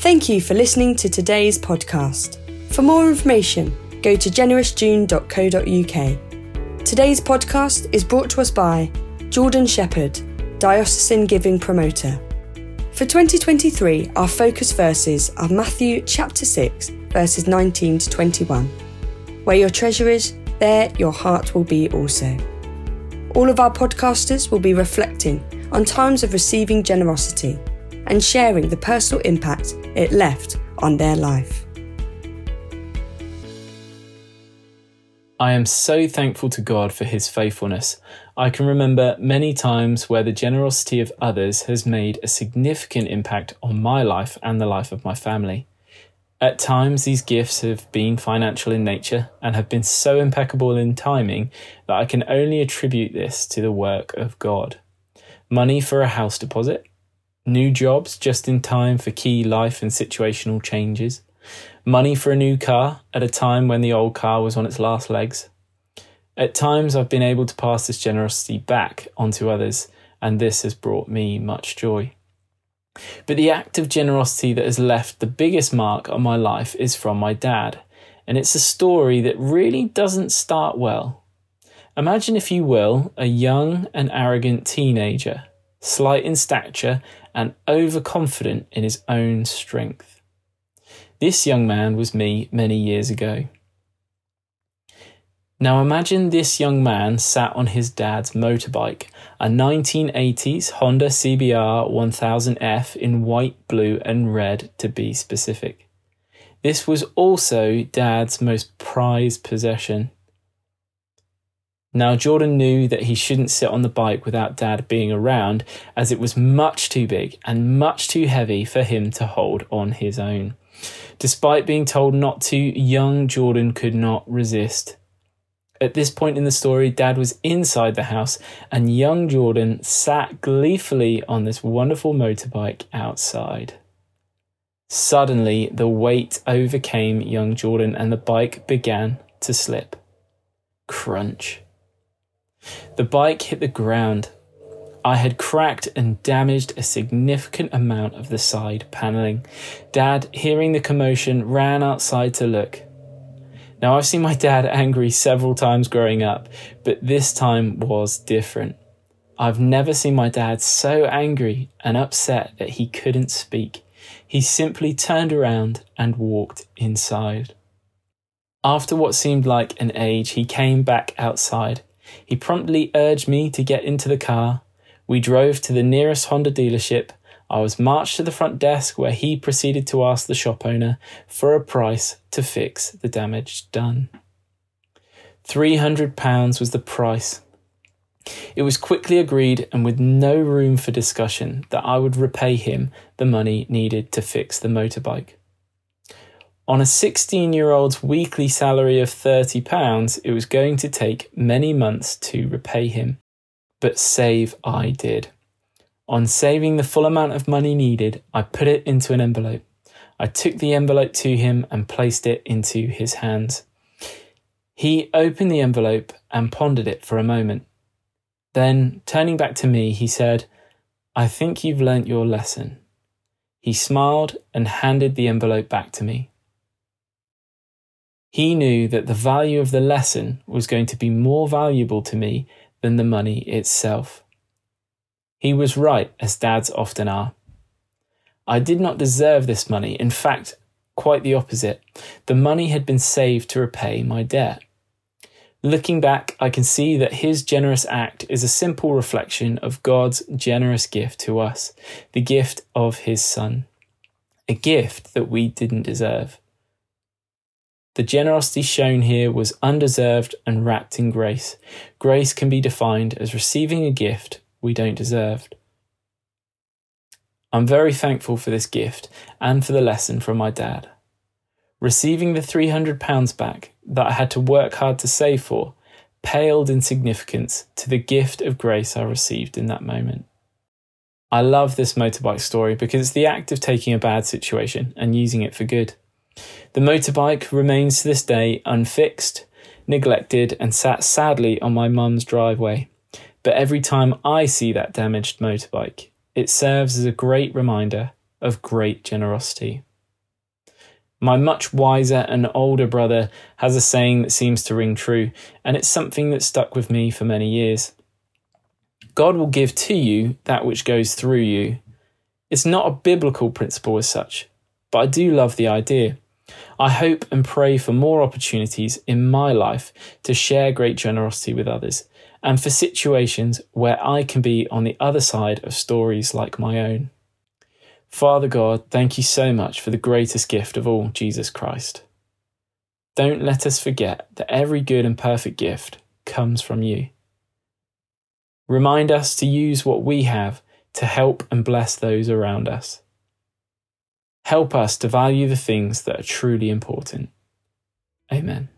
Thank you for listening to today's podcast. For more information, go to generousjune.co.uk. Today's podcast is brought to us by Jordan Shepherd, Diocesan Giving Promoter. For 2023, our focus verses are Matthew chapter 6, verses 19 to 21. Where your treasure is, there your heart will be also. All of our podcasters will be reflecting on times of receiving generosity and sharing the personal impact it left on their life. I am so thankful to God for his faithfulness. I can remember many times where the generosity of others has made a significant impact on my life and the life of my family. At times, these gifts have been financial in nature and have been so impeccable in timing that I can only attribute this to the work of God. Money for a house deposit, new jobs just in time for key life and situational changes, money for a new car at a time when the old car was on its last legs. At times, I've been able to pass this generosity back onto others, and this has brought me much joy. But the act of generosity that has left the biggest mark on my life is from my dad, and it's a story that really doesn't start well. Imagine, if you will, a young and arrogant teenager, slight in stature and overconfident in his own strength. This young man was me many years ago. Now imagine this young man sat on his dad's motorbike, a 1980s Honda CBR 1000F in white, blue, and red to be specific. This was also dad's most prized possession. Now, Jordan knew that he shouldn't sit on the bike without dad being around, as it was much too big and much too heavy for him to hold on his own. Despite being told not to, young Jordan could not resist. At this point in the story, Dad was inside the house, and young Jordan sat gleefully on this wonderful motorbike outside. Suddenly, the weight overcame young Jordan, and the bike began to slip. Crunch. The bike hit the ground, I had cracked and damaged a significant amount of the side panelling. Dad, hearing the commotion, ran outside to look. Now, I've seen my dad angry several times growing up, but this time was different. I've never seen my dad so angry and upset that he couldn't speak. He simply turned around and walked inside. After what seemed like an age, he came back outside. He promptly urged me to get into the car we drove to the nearest Honda dealership. I was marched to the front desk where he proceeded to ask the shop owner for a price to fix the damage done. £300 was the price. It was quickly agreed and with no room for discussion that I would repay him the money needed to fix the motorbike. On a 16 year old's weekly salary of £30, it was going to take many months to repay him but save I did. On saving the full amount of money needed, I put it into an envelope. I took the envelope to him and placed it into his hands. He opened the envelope and pondered it for a moment. Then, turning back to me, he said, I think you've learnt your lesson. He smiled and handed the envelope back to me. He knew that the value of the lesson was going to be more valuable to me than the money itself. He was right, as dads often are. I did not deserve this money. In fact, quite the opposite. The money had been saved to repay my debt. Looking back, I can see that his generous act is a simple reflection of God's generous gift to us, the gift of his Son, a gift that we didn't deserve. The generosity shown here was undeserved and wrapped in grace. Grace can be defined as receiving a gift we don't deserve. I'm very thankful for this gift and for the lesson from my dad. Receiving the £300 back that I had to work hard to save for paled in significance to the gift of grace I received in that moment. I love this motorbike story because it's the act of taking a bad situation and using it for good. The motorbike remains to this day unfixed, neglected, and sat sadly on my mum's driveway. But every time I see that damaged motorbike, it serves as a great reminder of great generosity. My much wiser and older brother has a saying that seems to ring true, and it's something that stuck with me for many years. God will give to you that which goes through you. It's not a biblical principle as such, but I do love the idea. I hope and pray for more opportunities in my life to share great generosity with others and for situations where I can be on the other side of stories like my own. Father God, thank you so much for the greatest gift of all, Jesus Christ. Don't let us forget that every good and perfect gift comes from you. Remind us to use what we have to help and bless those around us. Help us to value the things that are truly important. Amen.